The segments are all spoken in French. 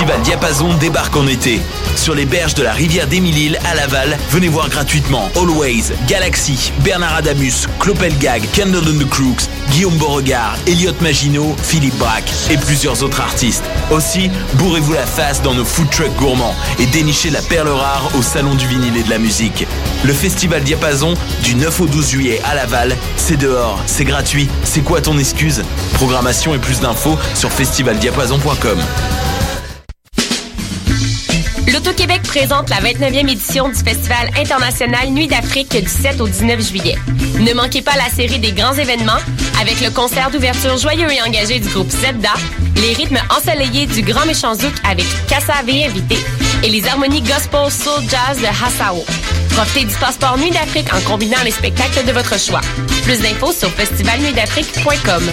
festival Diapason débarque en été. Sur les berges de la rivière d'Émile à Laval, venez voir gratuitement Always, Galaxy, Bernard Adamus, Clopelgag, Candle and the Crooks, Guillaume Beauregard, Elliot Maginot, Philippe Braque et plusieurs autres artistes. Aussi, bourrez-vous la face dans nos food trucks gourmands et dénichez la perle rare au Salon du vinyle et de la musique. Le festival Diapason, du 9 au 12 juillet à Laval, c'est dehors, c'est gratuit, c'est quoi ton excuse? Programmation et plus d'infos sur festivaldiapason.com. Présente la 29e édition du Festival international Nuit d'Afrique du 7 au 19 juillet. Ne manquez pas la série des grands événements avec le concert d'ouverture joyeux et engagé du groupe Zebda, les rythmes ensoleillés du Grand Méchant Zouk avec Kassavé invité et les harmonies gospel soul jazz de Hassao. Profitez du passeport Nuit d'Afrique en combinant les spectacles de votre choix. Plus d'infos sur festivalnuitdafrique.com.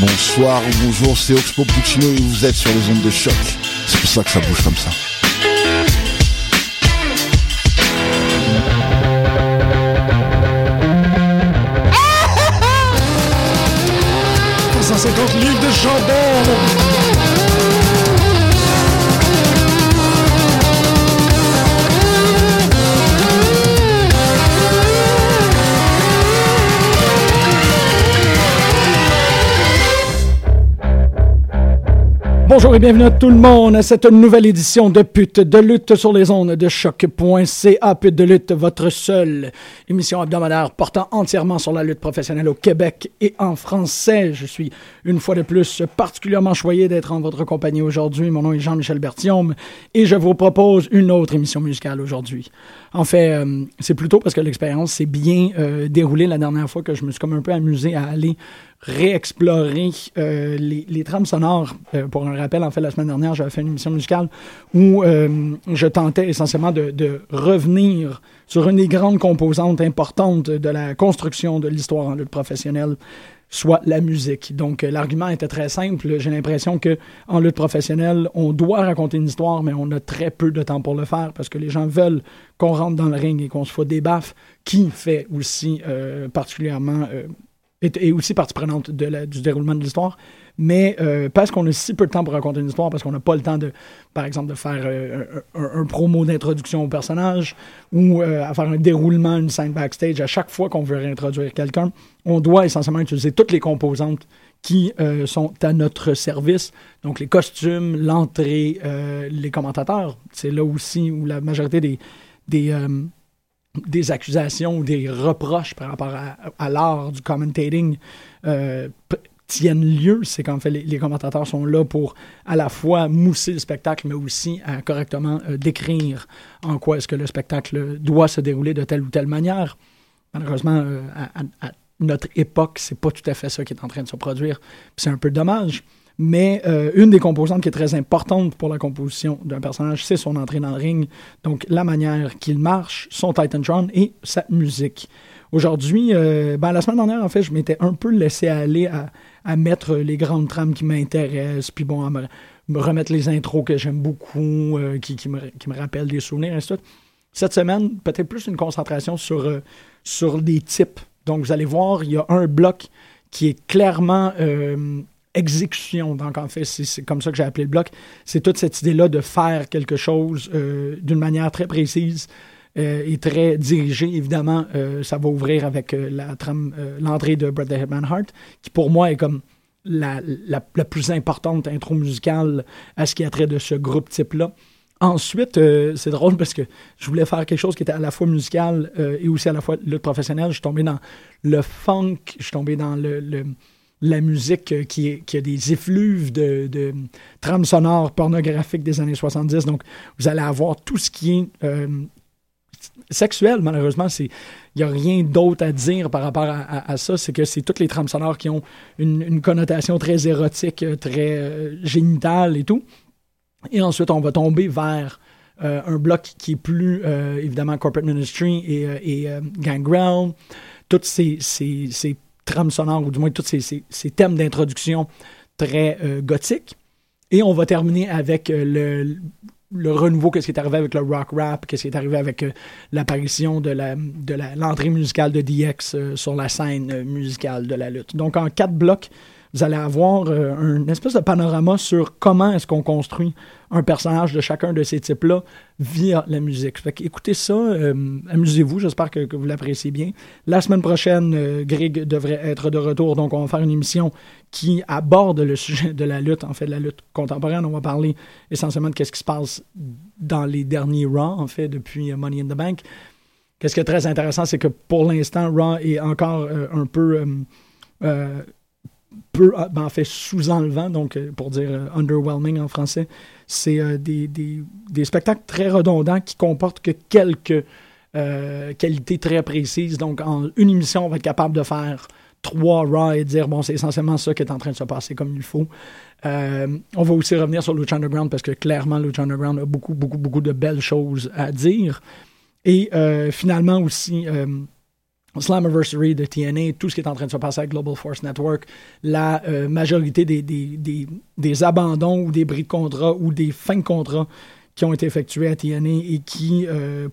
Bonsoir ou bonjour, c'est Oxpo Puccino et vous êtes sur les ondes de choc. C'est pour ça que ça bouge comme ça. 150 livres de chandelle Bonjour et bienvenue à tout le monde à cette nouvelle édition de Pute de lutte sur les ondes de choc.ca. Pute de lutte, votre seule émission hebdomadaire portant entièrement sur la lutte professionnelle au Québec et en français. Je suis une fois de plus particulièrement choyé d'être en votre compagnie aujourd'hui. Mon nom est Jean-Michel Berthiaume et je vous propose une autre émission musicale aujourd'hui. En fait, euh, c'est plutôt parce que l'expérience s'est bien euh, déroulée la dernière fois que je me suis comme un peu amusé à aller réexplorer euh, les, trames sonores. Euh, pour un rappel, en fait, la semaine dernière, j'avais fait une émission musicale où euh, je tentais essentiellement de, revenir sur une des grandes composantes importantes de la construction de l'histoire en lutte professionnelle, soit la musique. Donc, l'argument était très simple. J'ai l'impression que en lutte professionnelle, on doit raconter une histoire, mais on a très peu de temps pour le faire parce que les gens veulent qu'on rentre dans le ring et qu'on se foute des baffes, qui fait aussi particulièrement est, est, aussi partie prenante du déroulement de l'histoire. Mais euh, parce qu'on a si peu de temps pour raconter une histoire, parce qu'on n'a pas le temps de, par exemple, de faire euh, un, promo d'introduction au personnage ou euh, à faire un déroulement, une scène backstage à chaque fois qu'on veut réintroduire quelqu'un, on doit essentiellement utiliser toutes les composantes qui sont à notre service. Donc les costumes, l'entrée, les commentateurs. C'est là aussi où la majorité des des accusations ou des reproches par rapport à, l'art du commentating euh, tiennent lieu. C'est qu'en fait, les, commentateurs sont là pour à la fois mousser le spectacle, mais aussi correctement euh, décrire en quoi est-ce que le spectacle doit se dérouler de telle ou telle manière. Malheureusement, euh, à, à, notre époque, c'est pas tout à fait ça qui est en train de se produire. C'est un peu dommage. Mais euh, une des composantes qui est très importante pour la composition d'un personnage, c'est son entrée dans le ring. Donc la manière qu'il marche, son Titantron et sa musique. Aujourd'hui, euh, ben, la semaine dernière, en fait, je m'étais un peu laissé aller à, à mettre les grandes trames qui m'intéressent, puis bon, à me, me, remettre les intros que j'aime beaucoup, euh, qui, qui, me, qui me rappellent des souvenirs, et suite. Cette semaine, peut-être plus une concentration sur, sur des types. Donc, vous allez voir, il y a un bloc qui est clairement exécution. Donc, en fait, c'est comme ça que j'ai appelé le bloc. C'est toute cette idée-là de faire quelque chose euh, d'une manière très précise euh, et très dirigée. Évidemment, euh, ça va ouvrir avec la trame, l'entrée de Bret the Hitman Hart, qui pour moi est comme la, la, plus importante intro musicale à ce qui a trait de ce groupe type-là. Ensuite, c'est drôle parce que je voulais faire quelque chose qui était à la fois musical et aussi à la fois lutte professionnelle. Je suis tombé dans le funk, je suis tombé dans le, le la musique euh, qui, a des effluves de, trames sonores pornographiques des années 70. Donc, vous allez avoir tout ce qui est euh, sexuel, malheureusement. Il n'y a rien d'autre à dire par rapport à, ça. C'est que c'est toutes les trames sonores qui ont une, connotation très érotique, très euh, génitale et tout. Et ensuite, on va tomber vers un bloc qui est plus, évidemment, Corporate Ministry et, et Gangrel. Toutes ces, trames sonores, ou du moins tous ces, ces, thèmes d'introduction très gothiques. Et on va terminer avec le, le renouveau, qu'est-ce qui est arrivé avec le rock rap, qu'est-ce qui est arrivé avec euh, l'apparition de la de l'entrée musicale de DX euh, sur la scène musicale de la lutte. Donc en quatre blocs, vous allez avoir euh, une espèce de panorama sur comment est-ce qu'on construit un personnage de chacun de ces types-là via la musique. Fait écoutez ça, euh, amusez-vous, j'espère que, vous l'appréciez bien. La semaine prochaine, euh, Greg devrait être de retour, donc on va faire une émission qui aborde le sujet de la lutte, en fait, de la lutte contemporaine. On va parler essentiellement de ce qui se passe dans les derniers Raw, en fait, depuis Money in the Bank. Qu'est-ce qui est très intéressant, c'est que pour l'instant, Raw est encore euh, un peu euh, peu, ben, en fait, sous-enlevant, donc euh, pour dire euh, underwhelming en français, c'est euh, des, des, des, spectacles très redondants qui comportent que quelques qualités très précises. Donc, en une émission, on va être capable de faire trois Raw et dire, bon, c'est essentiellement ça qui est en train de se passer comme il faut. On va aussi revenir sur Lucha Underground parce que clairement, Lucha Underground a beaucoup, beaucoup, beaucoup de belles choses à dire. Et finalement aussi Slammiversary de TNA, tout ce qui est en train de se passer avec Global Force Network, la euh, majorité des, abandons ou des bris de contrat ou des fins de contrat qui ont été effectués à TNA et qui euh,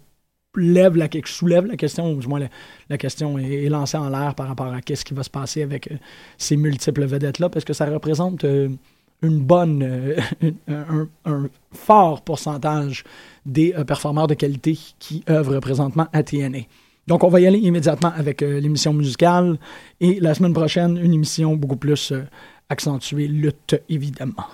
lève la, question, ou du moins la, question est, lancée en l'air par rapport à qu'est-ce qui va se passer avec euh, ces multiples vedettes-là, parce que ça représente euh, une un, un, fort pourcentage des performeurs de qualité qui œuvrent présentement à TNA. Donc, on va y aller immédiatement avec euh, l'émission musicale et la semaine prochaine, une émission beaucoup plus euh, accentuée, lutte évidemment.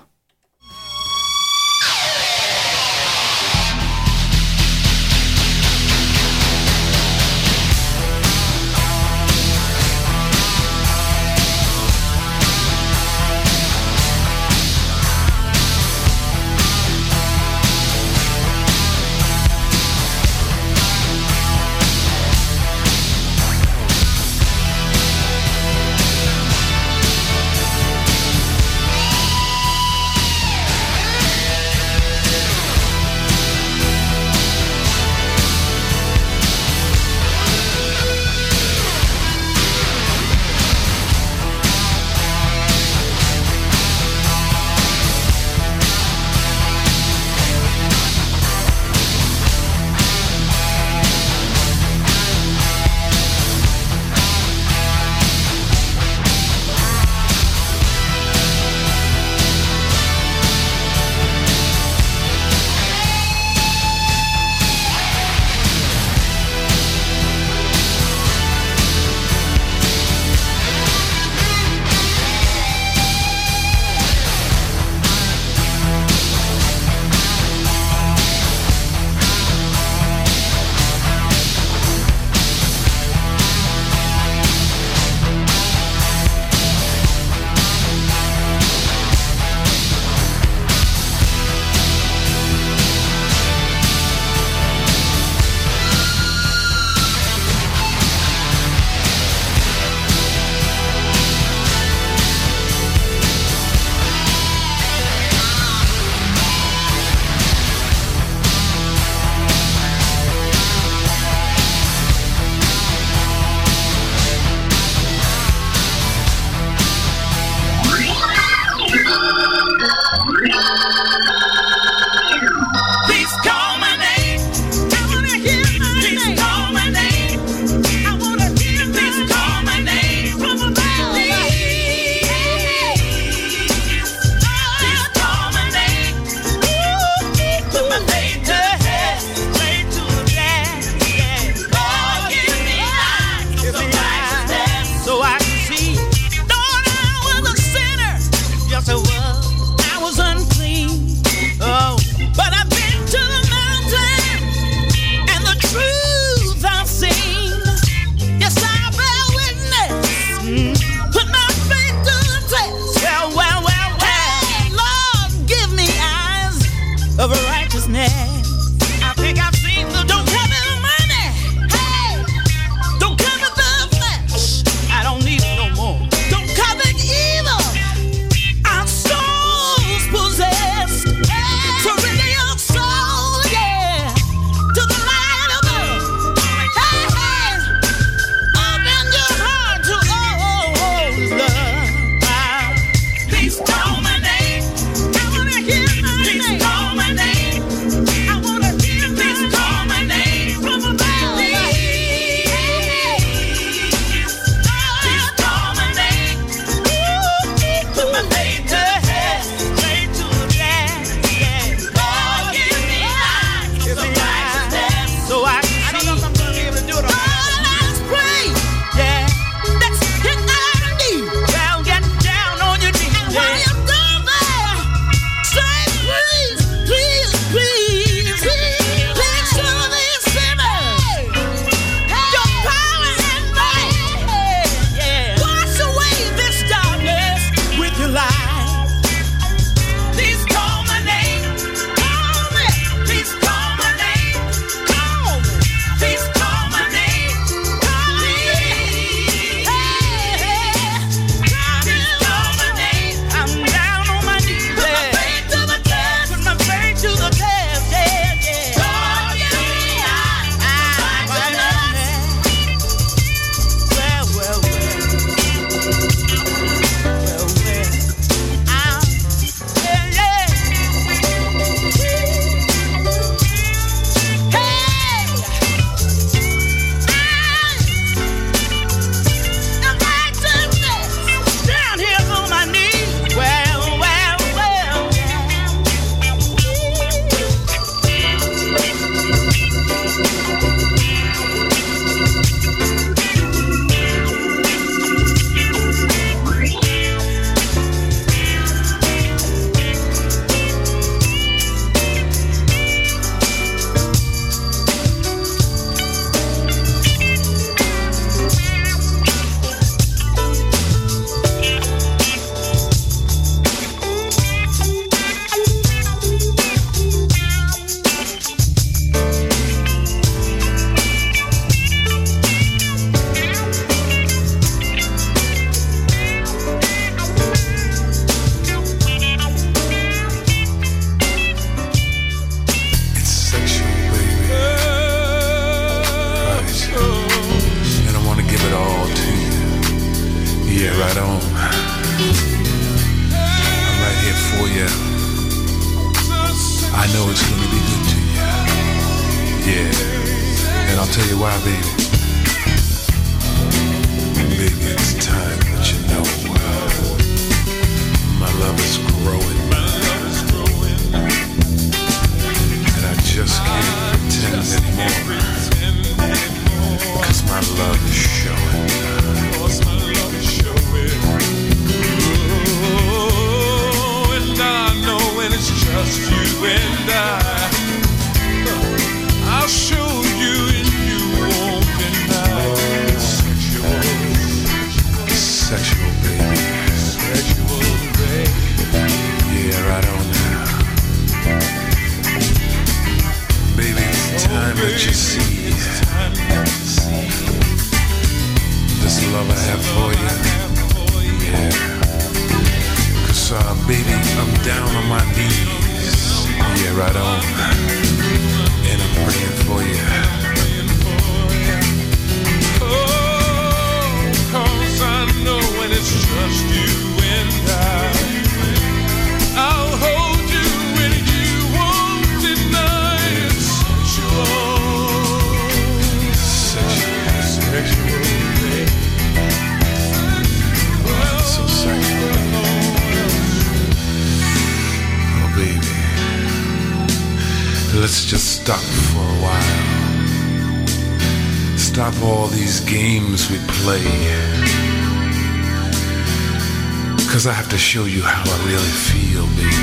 Cause I have to show you how I really feel, baby.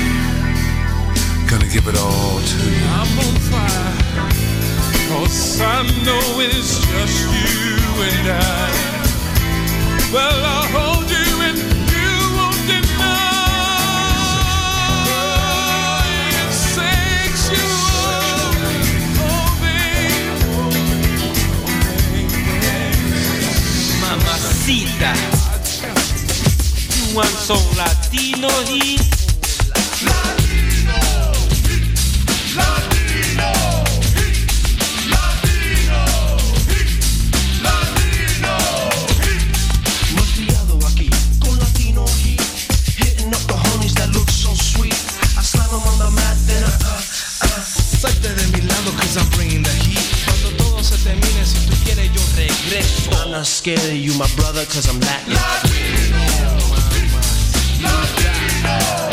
Gonna give it all to you. I'm on fire. Cause I know it's just you and I. Well, I'll hold you and you won't deny. It sexual, oh, oh baby. Mamacita. I'm latino Latino Latino Latino aquí Con latino Heat. Hitting up the honeys that look so sweet I slap them on the mat then I uh uh Sighten de mi lado cause I'm bringing the heat Cuando todo se termine si tú quieres yo regreso I'm not scared of you my brother cause I'm Latin Not that.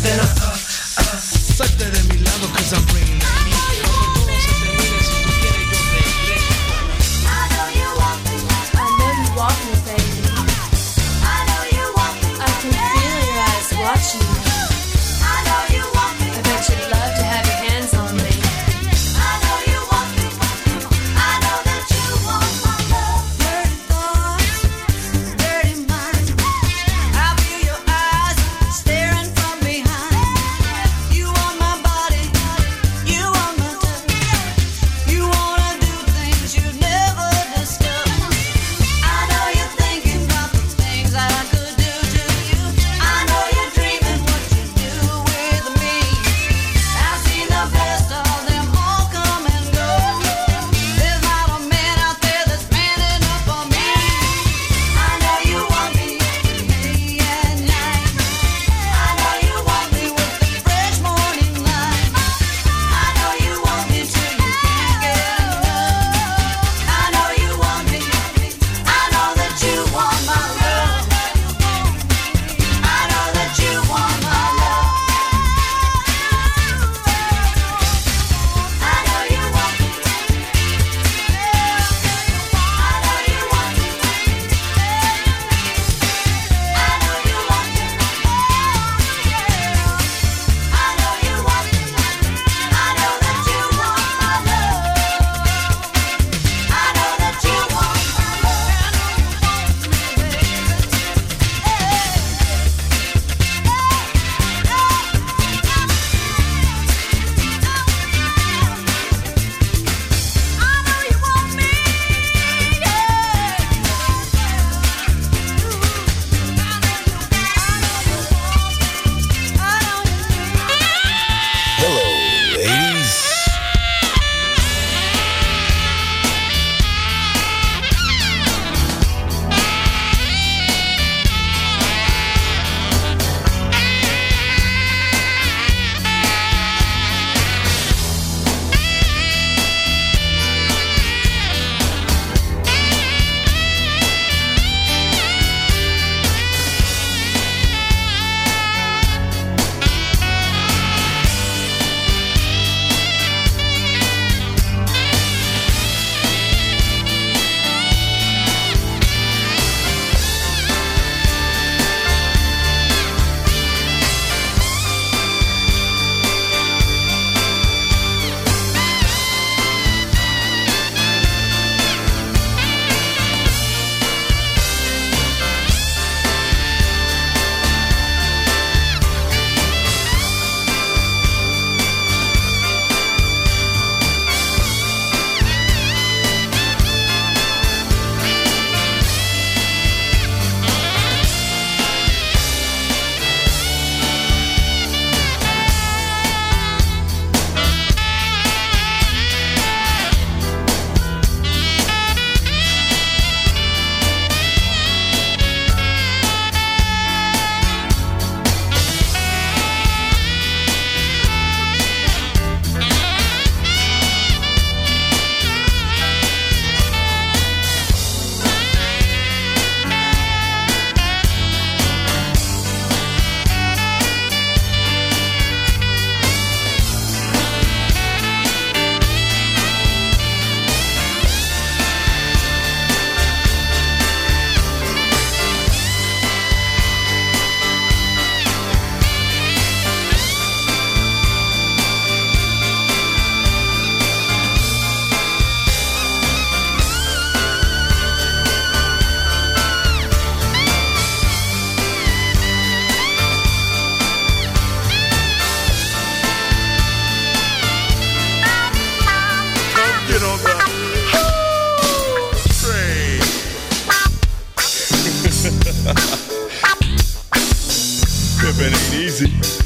nothing. Merci.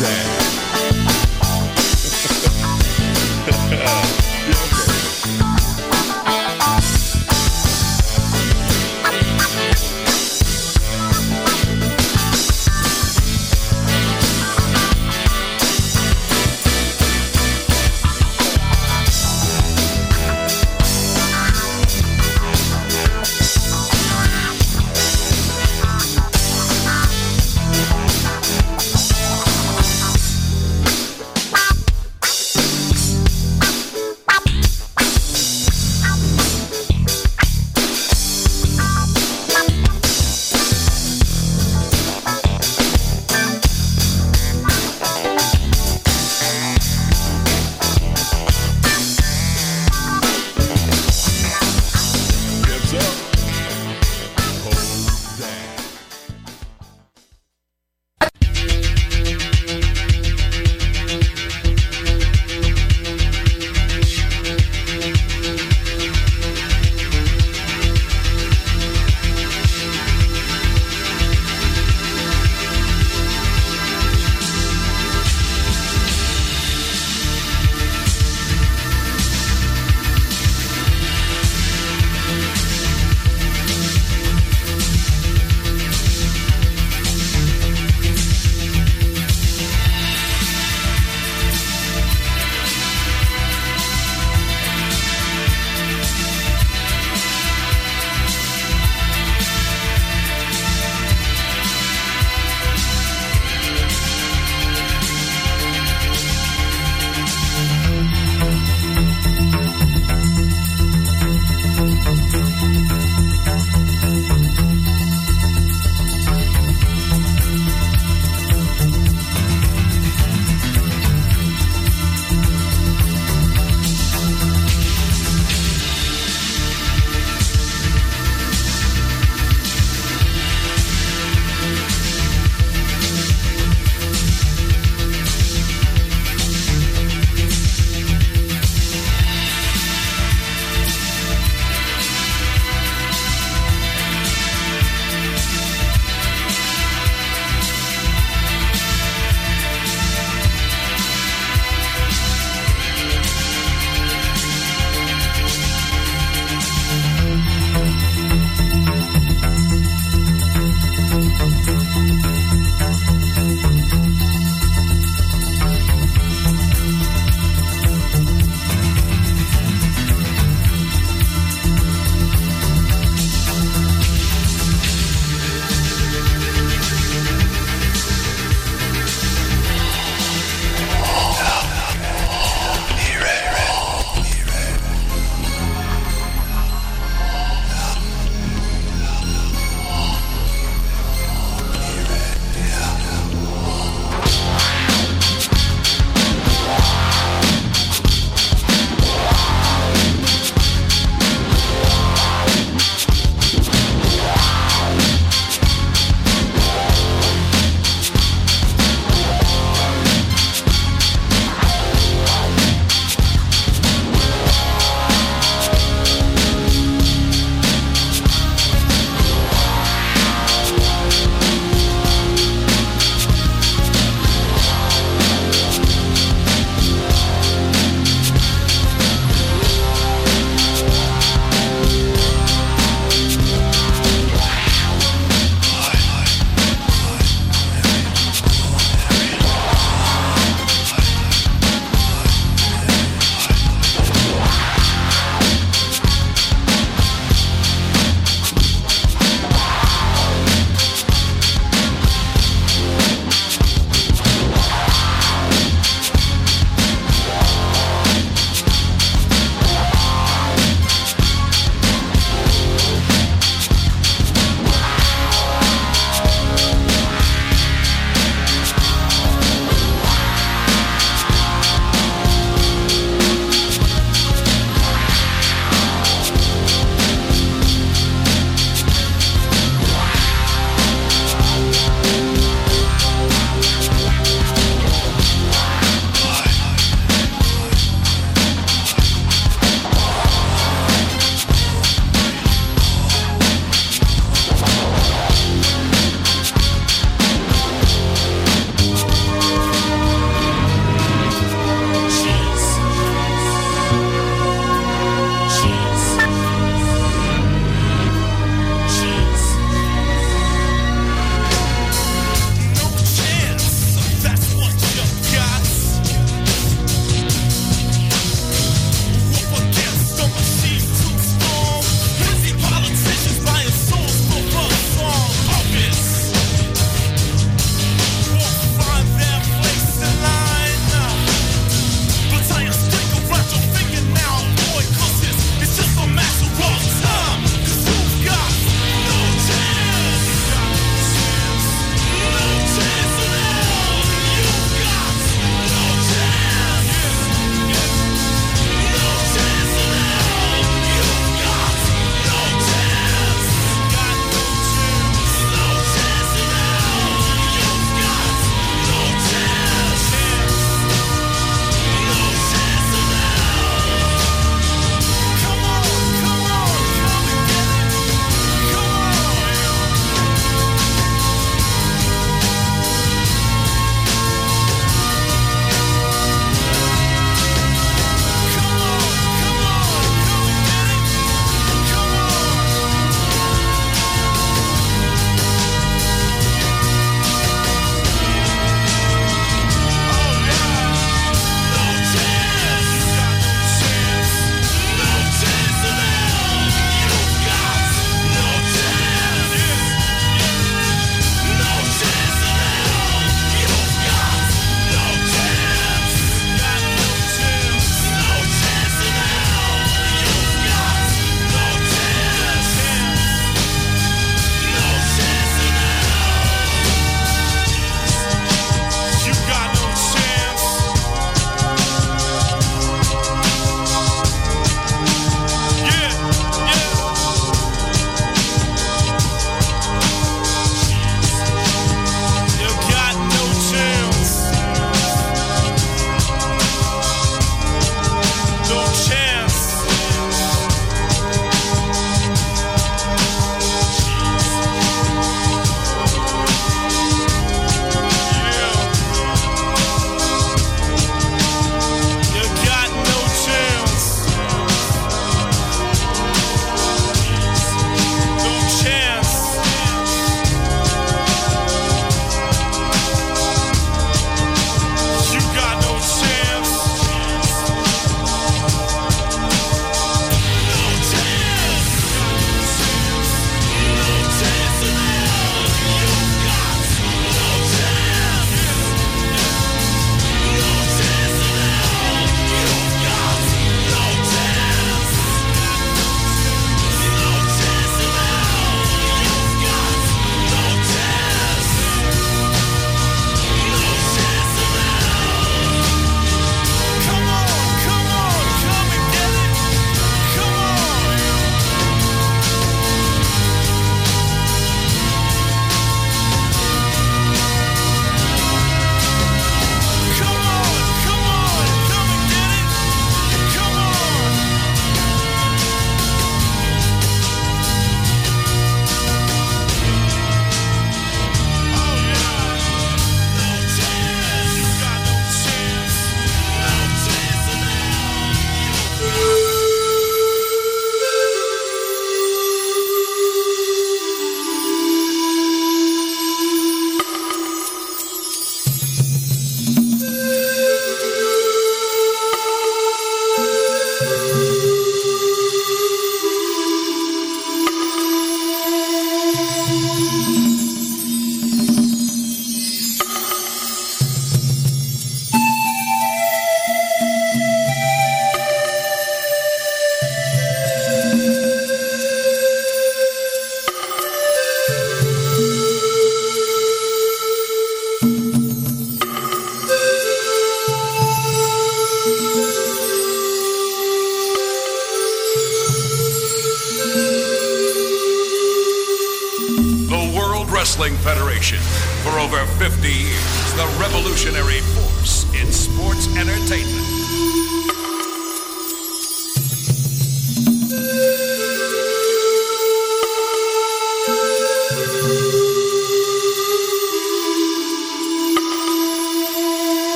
That.